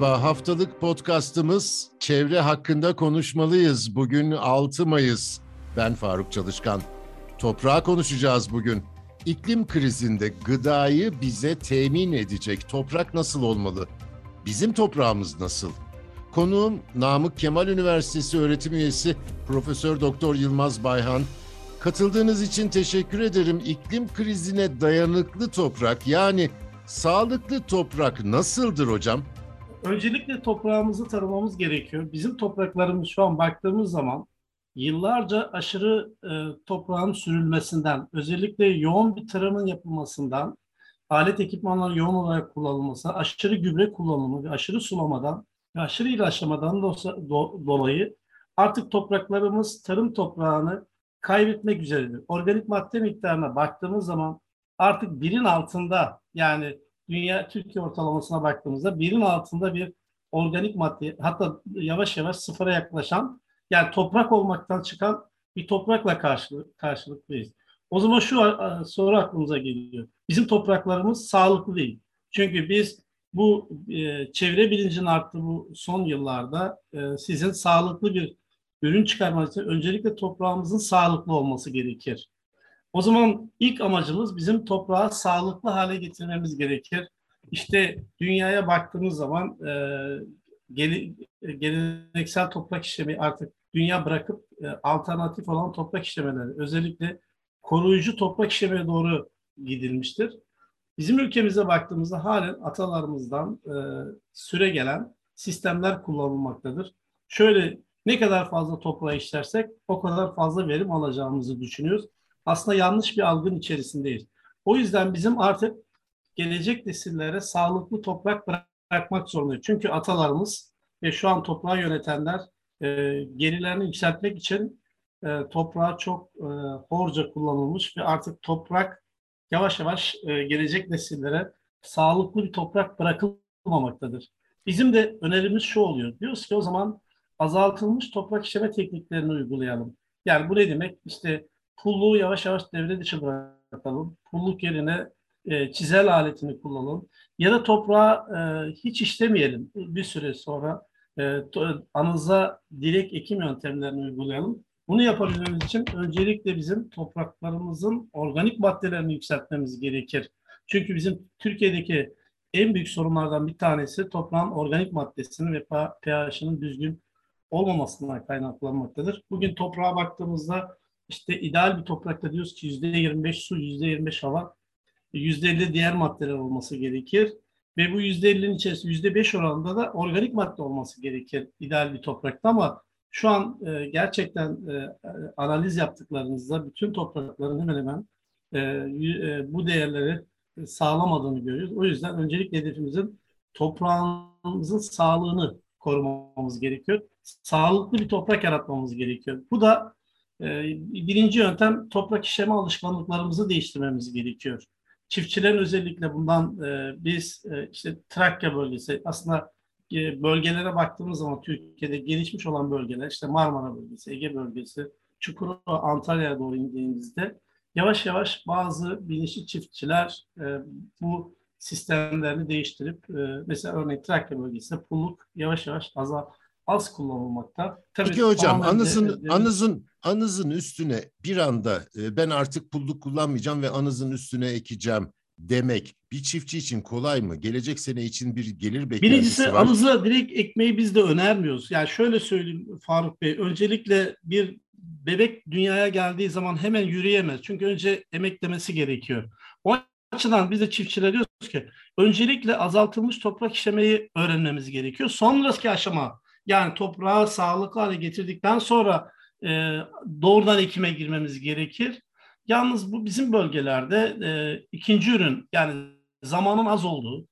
Merhaba, haftalık podcastımız Çevre Hakkında Konuşmalıyız. Bugün 6 Mayıs. Ben Faruk Çalışkan. Toprağı konuşacağız bugün. İklim krizinde gıdayı bize temin edecek toprak nasıl olmalı? Bizim toprağımız nasıl? Konuğum Namık Kemal Üniversitesi öğretim üyesi Profesör Doktor Yılmaz Bayhan. Katıldığınız için teşekkür ederim. İklim krizine dayanıklı toprak yani sağlıklı toprak nasıldır hocam? Öncelikle toprağımızı tanımamız gerekiyor. Bizim topraklarımız şu an baktığımız zaman yıllarca aşırı e, toprağın sürülmesinden, özellikle yoğun bir tarımın yapılmasından, alet ekipmanların yoğun olarak kullanılması, aşırı gübre kullanımı ve aşırı sulamadan ve aşırı ilaçlamadan do- dolayı artık topraklarımız tarım toprağını kaybetmek üzeredir. Organik madde miktarına baktığımız zaman artık birin altında yani dünya Türkiye ortalamasına baktığımızda birin altında bir organik madde hatta yavaş yavaş sıfıra yaklaşan yani toprak olmaktan çıkan bir toprakla karşılık, karşılıklıyız. O zaman şu soru aklımıza geliyor. Bizim topraklarımız sağlıklı değil. Çünkü biz bu e, çevre bilincinin arttığı bu son yıllarda e, sizin sağlıklı bir ürün çıkarmanız için öncelikle toprağımızın sağlıklı olması gerekir. O zaman ilk amacımız bizim toprağı sağlıklı hale getirmemiz gerekir. İşte dünyaya baktığımız zaman e, gele, geleneksel toprak işlemi artık dünya bırakıp e, alternatif olan toprak işlemeleri, özellikle koruyucu toprak işlemeye doğru gidilmiştir. Bizim ülkemize baktığımızda halen atalarımızdan e, süre gelen sistemler kullanılmaktadır. Şöyle ne kadar fazla toprağı işlersek o kadar fazla verim alacağımızı düşünüyoruz. Aslında yanlış bir algın içerisindeyiz. O yüzden bizim artık gelecek nesillere sağlıklı toprak bırakmak zorundayız. Çünkü atalarımız ve şu an toprağı yönetenler e, gerilerini yükseltmek için e, toprağı çok e, horca kullanılmış ve artık toprak yavaş yavaş e, gelecek nesillere sağlıklı bir toprak bırakılmamaktadır. Bizim de önerimiz şu oluyor. Diyoruz ki o zaman azaltılmış toprak işleme tekniklerini uygulayalım. Yani bu ne demek? İşte pulluğu yavaş yavaş devre dışı bırakalım. Pulluk yerine e, çizel aletini kullanalım. Ya da toprağı e, hiç işlemeyelim bir süre sonra. E, anıza direkt ekim yöntemlerini uygulayalım. Bunu yapabilmemiz için öncelikle bizim topraklarımızın organik maddelerini yükseltmemiz gerekir. Çünkü bizim Türkiye'deki en büyük sorunlardan bir tanesi toprağın organik maddesinin ve pH'inin düzgün olmamasından kaynaklanmaktadır. Bugün toprağa baktığımızda işte ideal bir toprakta diyoruz ki %25 su, %25 hava, %50 diğer maddeler olması gerekir. Ve bu %50'nin içerisinde %5 oranında da organik madde olması gerekir ideal bir toprakta ama şu an e, gerçekten e, analiz yaptıklarınızda bütün toprakların hemen hemen e, e, bu değerleri sağlamadığını görüyoruz. O yüzden öncelikle hedefimizin toprağımızın sağlığını korumamız gerekiyor. Sağlıklı bir toprak yaratmamız gerekiyor. Bu da e, birinci yöntem toprak işleme alışkanlıklarımızı değiştirmemiz gerekiyor. Çiftçilerin özellikle bundan e, biz e, işte Trakya bölgesi aslında e, bölgelere baktığımız zaman Türkiye'de gelişmiş olan bölgeler işte Marmara bölgesi, Ege bölgesi, Çukurova, Antalya'ya doğru indiğimizde yavaş yavaş bazı bilinçli çiftçiler bu sistemlerini değiştirip mesela örneğin Trakya bölgesinde pulluk yavaş yavaş azal az kullanılmakta. Tabii Peki hocam anızın de, anızın anızın üstüne bir anda e, ben artık pulluk kullanmayacağım ve anızın üstüne ekeceğim demek bir çiftçi için kolay mı? Gelecek sene için bir gelir beklentisi Birincisi, var. anıza direkt ekmeği biz de önermiyoruz. Yani şöyle söyleyeyim Faruk Bey. Öncelikle bir bebek dünyaya geldiği zaman hemen yürüyemez. Çünkü önce emeklemesi gerekiyor. O açıdan biz de çiftçiler diyoruz ki öncelikle azaltılmış toprak işlemeyi öğrenmemiz gerekiyor. Sonraki aşama yani toprağı sağlıklı hale getirdikten sonra e, doğrudan ekime girmemiz gerekir. Yalnız bu bizim bölgelerde e, ikinci ürün yani zamanın az olduğu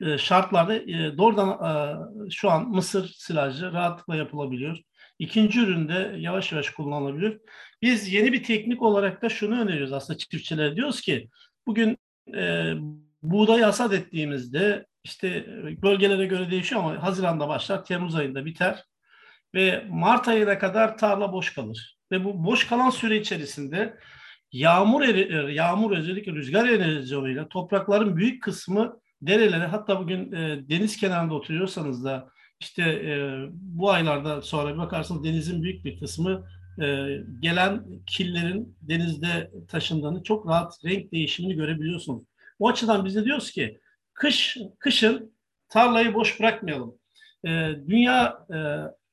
e, şartlarda e, doğrudan e, şu an mısır silajı rahatlıkla yapılabiliyor. İkinci üründe yavaş yavaş kullanılabilir. Biz yeni bir teknik olarak da şunu öneriyoruz aslında çiftçilere. Diyoruz ki bugün e, buğday hasat ettiğimizde işte bölgelere göre değişiyor ama Haziran'da başlar, Temmuz ayında biter ve Mart ayına kadar tarla boş kalır. Ve bu boş kalan süre içerisinde yağmur eri, yağmur özellikle rüzgar enerjiyle toprakların büyük kısmı derelere hatta bugün e, deniz kenarında oturuyorsanız da işte e, bu aylarda sonra bir bakarsınız denizin büyük bir kısmı e, gelen killerin denizde taşındığını çok rahat renk değişimini görebiliyorsunuz. O açıdan biz de diyoruz ki kış kışın tarlayı boş bırakmayalım. E, dünya e,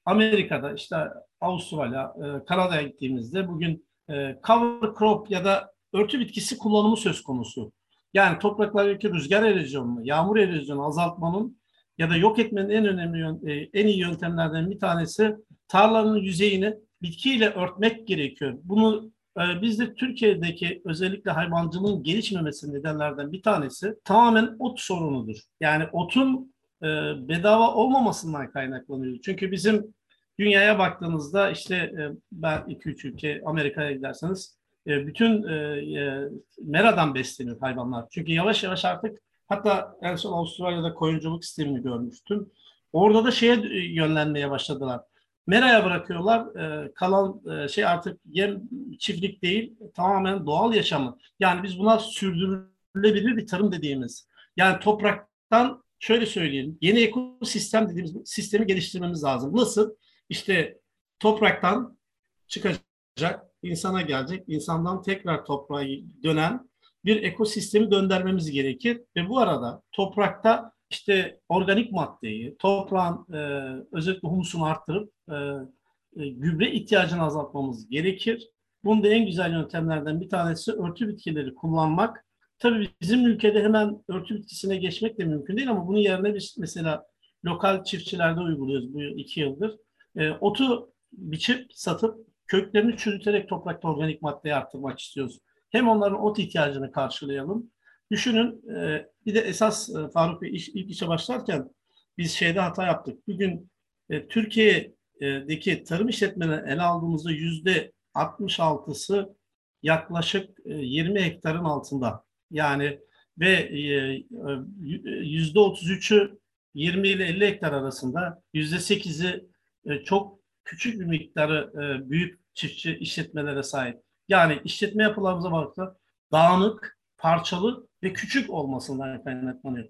Amerika'da işte Avustralya, e, Kanada'ya gittiğimizde bugün e, cover crop ya da örtü bitkisi kullanımı söz konusu. Yani topraklardaki rüzgar erozyonunu, yağmur erozyonunu azaltmanın ya da yok etmenin en önemli, e, en iyi yöntemlerden bir tanesi tarlanın yüzeyini bitkiyle örtmek gerekiyor. Bunu biz de Türkiye'deki özellikle hayvancılığın gelişmemesi nedenlerden bir tanesi tamamen ot sorunudur. Yani otun e, bedava olmamasından kaynaklanıyor. Çünkü bizim dünyaya baktığınızda işte e, ben 2-3 ülke Amerika'ya giderseniz e, bütün meradan besleniyor hayvanlar. Çünkü yavaş yavaş artık hatta en son Avustralya'da koyunculuk sistemini görmüştüm. Orada da şeye yönlenmeye başladılar. Meraya bırakıyorlar. E, kalan e, şey artık yem çiftlik değil, tamamen doğal yaşamı. Yani biz buna sürdürülebilir bir tarım dediğimiz. Yani topraktan şöyle söyleyeyim. Yeni ekosistem dediğimiz sistemi geliştirmemiz lazım. Nasıl? İşte topraktan çıkacak, insana gelecek, insandan tekrar toprağa dönen bir ekosistemi döndürmemiz gerekir. Ve bu arada toprakta işte organik maddeyi, toprağın e, özellikle humusunu arttırıp e, e, gübre ihtiyacını azaltmamız gerekir. Bunun en güzel yöntemlerden bir tanesi örtü bitkileri kullanmak. Tabii bizim ülkede hemen örtü bitkisine geçmek de mümkün değil ama bunun yerine biz mesela lokal çiftçilerde uyguluyoruz bu iki yıldır. E, otu biçip satıp köklerini çürüterek toprakta organik maddeyi arttırmak istiyoruz. Hem onların ot ihtiyacını karşılayalım. Düşünün e, bir de esas e, Faruk Bey ilk işe başlarken biz şeyde hata yaptık. Bugün e, Türkiye'deki tarım işletmeleri ele aldığımızda yüzde 66'sı yaklaşık 20 hektarın altında. Yani ve yüzde 33'ü 20 ile 50 hektar arasında, yüzde 8'i çok küçük bir miktarı büyük çiftçi işletmelere sahip. Yani işletme yapılarımıza baktığında dağınık, parçalı ve küçük olmasından kaynaklanıyor.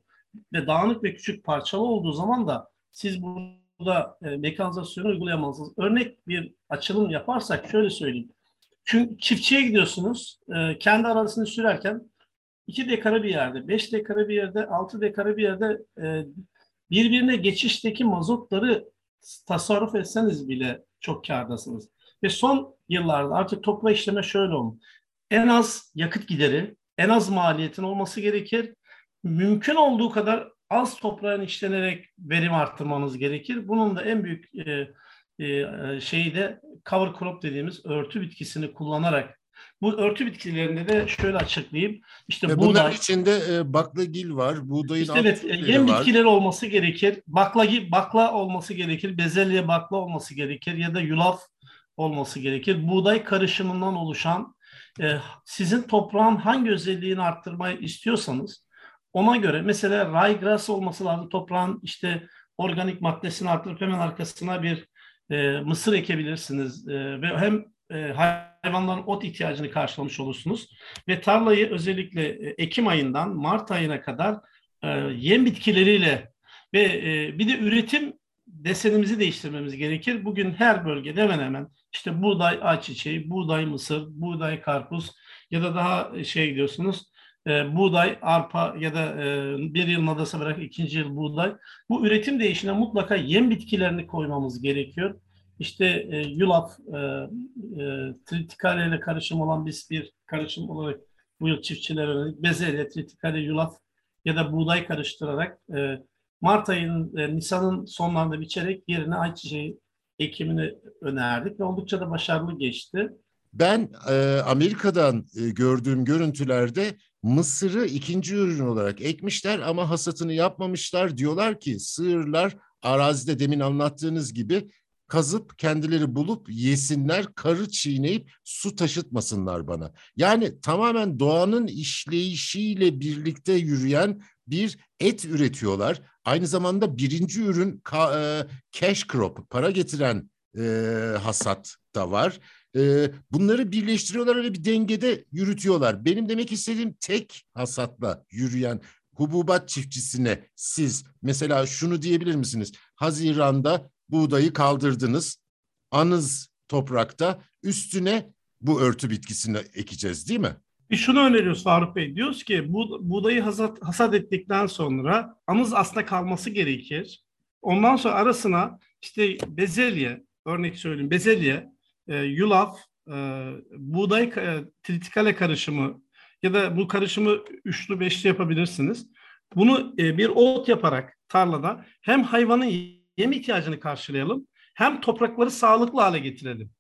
Ve dağınık ve küçük parçalı olduğu zaman da siz burada e, mekanizasyonu uygulayamazsınız. Örnek bir açılım yaparsak şöyle söyleyeyim. Çünkü çiftçiye gidiyorsunuz, e, kendi arasını sürerken 2 dekara bir yerde, 5 dekara bir yerde, 6 dekara bir yerde e, birbirine geçişteki mazotları tasarruf etseniz bile çok kârdasınız. Ve son yıllarda artık topla işleme şöyle oldu. En az yakıt gideri, en az maliyetin olması gerekir. Mümkün olduğu kadar az toprağın işlenerek verim arttırmanız gerekir. Bunun da en büyük e, e, şeyi de cover crop dediğimiz örtü bitkisini kullanarak bu örtü bitkilerinde de şöyle açıklayayım. İşte Ve buğday, bunların içinde e, baklagil var, buğdayın işte evet, yem var. bitkileri olması gerekir. Bakla bakla olması gerekir, bezelye bakla olması gerekir ya da yulaf olması gerekir. Buğday karışımından oluşan sizin toprağın hangi özelliğini arttırmayı istiyorsanız ona göre mesela ryegrass olması lazım. Toprağın işte organik maddesini arttırıp hemen arkasına bir e, mısır ekebilirsiniz e, ve hem e, hayvanların ot ihtiyacını karşılamış olursunuz ve tarlayı özellikle e, Ekim ayından Mart ayına kadar e, yem bitkileriyle ve e, bir de üretim desenimizi değiştirmemiz gerekir. Bugün her bölgede hemen hemen işte buğday ayçiçeği, buğday mısır, buğday karpuz ya da daha şey gidiyorsunuz e, buğday, arpa ya da e, bir yıl nadasa bırak ikinci yıl buğday. Bu üretim değişine mutlaka yem bitkilerini koymamız gerekiyor. İşte e, yulaf, e, e, tritikale ile karışım olan biz bir karışım olarak bu yıl çiftçilere bezelye, tritikale, yulaf ya da buğday karıştırarak e, Mart ayının, e, Nisan'ın sonlarında biçerek yerine ayçiçeği ekimini önerdik ve oldukça da başarılı geçti. Ben e, Amerika'dan e, gördüğüm görüntülerde mısırı ikinci ürün olarak ekmişler ama hasatını yapmamışlar. Diyorlar ki sığırlar arazide demin anlattığınız gibi kazıp kendileri bulup yesinler, karı çiğneyip su taşıtmasınlar bana. Yani tamamen doğanın işleyişiyle birlikte yürüyen bir et üretiyorlar. Aynı zamanda birinci ürün e, cash crop, para getiren e, hasat da var. E, bunları birleştiriyorlar ve bir dengede yürütüyorlar. Benim demek istediğim tek hasatla yürüyen hububat çiftçisine siz mesela şunu diyebilir misiniz? Haziran'da buğdayı kaldırdınız. Anız toprakta üstüne bu örtü bitkisini ekeceğiz değil mi? Bir şunu öneriyoruz Faruk Bey. Diyoruz ki bu, buğdayı hasat, hasat ettikten sonra anız aslında kalması gerekir. Ondan sonra arasına işte bezelye, örnek söyleyeyim bezelye, e, yulaf, e, buğday e, tritikale karışımı ya da bu karışımı üçlü beşli yapabilirsiniz. Bunu e, bir ot yaparak tarlada hem hayvanın yem ihtiyacını karşılayalım hem toprakları sağlıklı hale getirelim.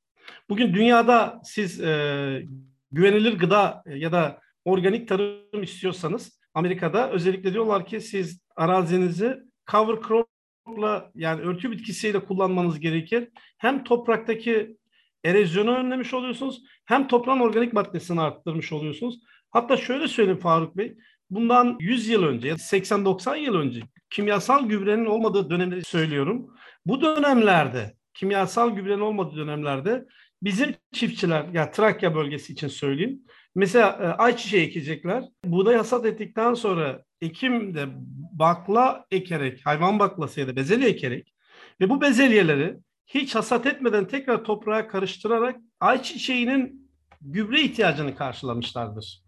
Bugün dünyada siz e, güvenilir gıda ya da organik tarım istiyorsanız Amerika'da özellikle diyorlar ki siz arazinizi cover crop'la yani örtü bitkisiyle kullanmanız gerekir. Hem topraktaki erozyonu önlemiş oluyorsunuz hem toprağın organik maddesini arttırmış oluyorsunuz. Hatta şöyle söyleyeyim Faruk Bey. Bundan 100 yıl önce, 80-90 yıl önce kimyasal gübrenin olmadığı dönemleri söylüyorum. Bu dönemlerde, kimyasal gübrenin olmadığı dönemlerde bizim çiftçiler, ya yani Trakya bölgesi için söyleyeyim. Mesela e, ayçiçeği ekecekler. Buğday hasat ettikten sonra Ekim'de bakla ekerek, hayvan baklası ya da bezelye ekerek ve bu bezelyeleri hiç hasat etmeden tekrar toprağa karıştırarak ayçiçeğinin gübre ihtiyacını karşılamışlardır.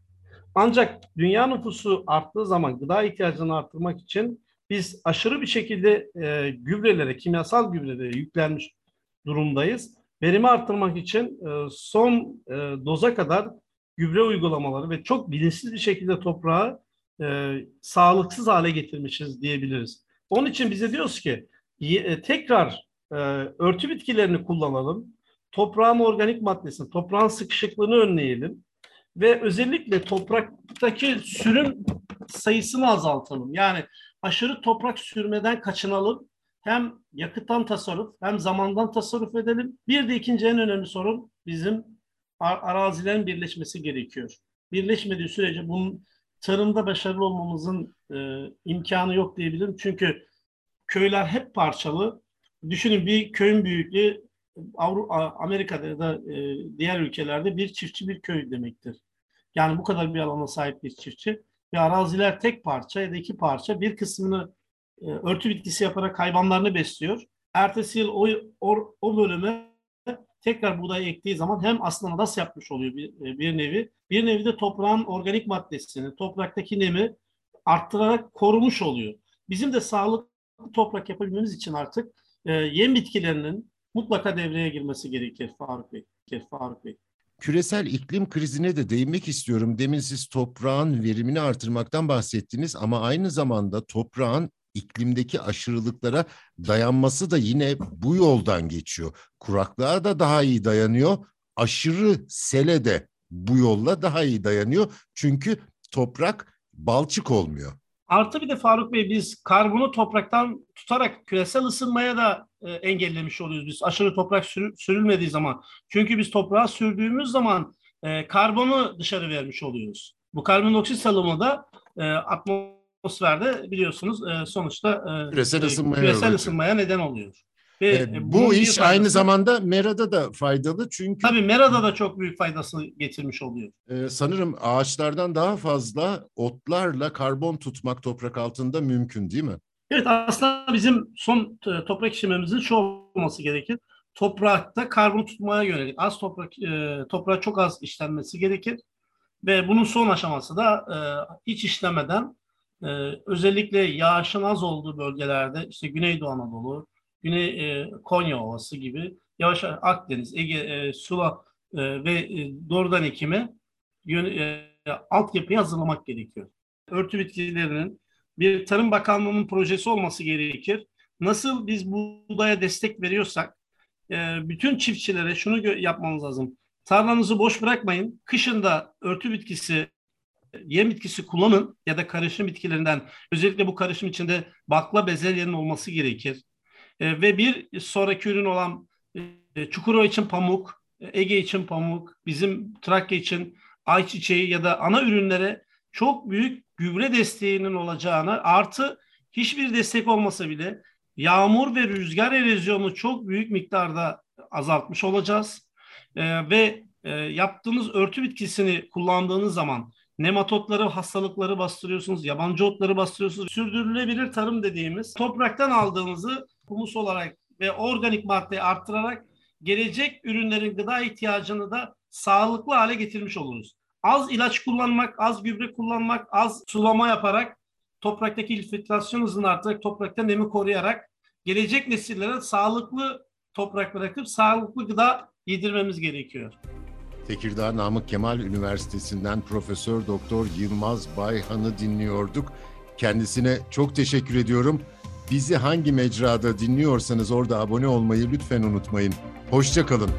Ancak dünya nüfusu arttığı zaman gıda ihtiyacını arttırmak için biz aşırı bir şekilde e, gübrelere, kimyasal gübrelere yüklenmiş durumdayız. Verimi arttırmak için e, son e, doza kadar gübre uygulamaları ve çok bilinçsiz bir şekilde toprağı e, sağlıksız hale getirmişiz diyebiliriz. Onun için bize diyoruz ki tekrar örtü bitkilerini kullanalım. Toprağın organik maddesini, toprağın sıkışıklığını önleyelim ve özellikle topraktaki sürüm sayısını azaltalım. Yani aşırı toprak sürmeden kaçınalım. Hem yakıttan tasarruf hem zamandan tasarruf edelim. Bir de ikinci en önemli sorun bizim arazilerin birleşmesi gerekiyor. Birleşmediği sürece bunun tarımda başarılı olmamızın e, imkanı yok diyebilirim. Çünkü köyler hep parçalı. Düşünün bir köyün büyüklüğü Avrupa, Amerika'da ya da e, diğer ülkelerde bir çiftçi bir köy demektir. Yani bu kadar bir alana sahip bir çiftçi. Ve araziler tek parça ya da iki parça bir kısmını e, örtü bitkisi yaparak hayvanlarını besliyor. Ertesi yıl o, o, o bölüme tekrar buğday ektiği zaman hem aslında nasıl yapmış oluyor bir, e, bir nevi. Bir nevi de toprağın organik maddesini, topraktaki nemi arttırarak korumuş oluyor. Bizim de sağlıklı toprak yapabilmemiz için artık e, yem bitkilerinin mutlaka devreye girmesi gerekir Faruk Bey. Faruk Bey. Küresel iklim krizine de değinmek istiyorum. Demin siz toprağın verimini artırmaktan bahsettiniz ama aynı zamanda toprağın iklimdeki aşırılıklara dayanması da yine bu yoldan geçiyor. Kuraklığa da daha iyi dayanıyor. Aşırı sele de bu yolla daha iyi dayanıyor. Çünkü toprak balçık olmuyor. Artı bir de Faruk Bey biz karbonu topraktan tutarak küresel ısınmaya da e, engellemiş oluyoruz biz aşırı toprak sürü, sürülmediği zaman. Çünkü biz toprağa sürdüğümüz zaman e, karbonu dışarı vermiş oluyoruz. Bu karbondioksit salımı da e, atmosferde biliyorsunuz e, sonuçta e, küresel, ısınmaya, küresel ısınmaya neden oluyor. Ve evet, bu iş faydası, aynı zamanda Mera'da da faydalı çünkü... Tabii Mera'da da çok büyük faydası getirmiş oluyor. E, sanırım ağaçlardan daha fazla otlarla karbon tutmak toprak altında mümkün değil mi? Evet aslında bizim son e, toprak işlememizin şu olması gerekir. Toprakta karbon tutmaya yönelik az toprak e, toprağa çok az işlenmesi gerekir ve bunun son aşaması da e, hiç işlemeden e, özellikle yağışın az olduğu bölgelerde işte Güneydoğu Anadolu, Güney e, Konya Ovası gibi yavaş Akdeniz, Ege, e, Sula e, ve e, doğrudan ekime yön, e, altyapıyı hazırlamak gerekiyor. Örtü bitkilerinin bir Tarım Bakanlığı'nın projesi olması gerekir. Nasıl biz buğdaya destek veriyorsak e, bütün çiftçilere şunu yapmamız lazım. Tarlanızı boş bırakmayın. Kışında örtü bitkisi, yem bitkisi kullanın ya da karışım bitkilerinden özellikle bu karışım içinde bakla bezelyenin olması gerekir. E, ve bir sonraki ürün olan e, Çukurova için pamuk, Ege için pamuk, bizim Trakya için ayçiçeği ya da ana ürünlere çok büyük gübre desteğinin olacağını artı hiçbir destek olmasa bile yağmur ve rüzgar erozyonu çok büyük miktarda azaltmış olacağız. E, ve e, yaptığınız örtü bitkisini kullandığınız zaman nematotları, hastalıkları bastırıyorsunuz, yabancı otları bastırıyorsunuz. Sürdürülebilir tarım dediğimiz topraktan aldığınızı humus olarak ve organik maddeyi arttırarak gelecek ürünlerin gıda ihtiyacını da sağlıklı hale getirmiş oluruz. Az ilaç kullanmak, az gübre kullanmak, az sulama yaparak topraktaki infiltrasyon hızını arttırarak toprakta nemi koruyarak gelecek nesillere sağlıklı toprak bırakıp sağlıklı gıda yedirmemiz gerekiyor. Tekirdağ Namık Kemal Üniversitesi'nden Profesör Doktor Yılmaz Bayhan'ı dinliyorduk. Kendisine çok teşekkür ediyorum. Bizi hangi mecrada dinliyorsanız orada abone olmayı lütfen unutmayın. Hoşçakalın.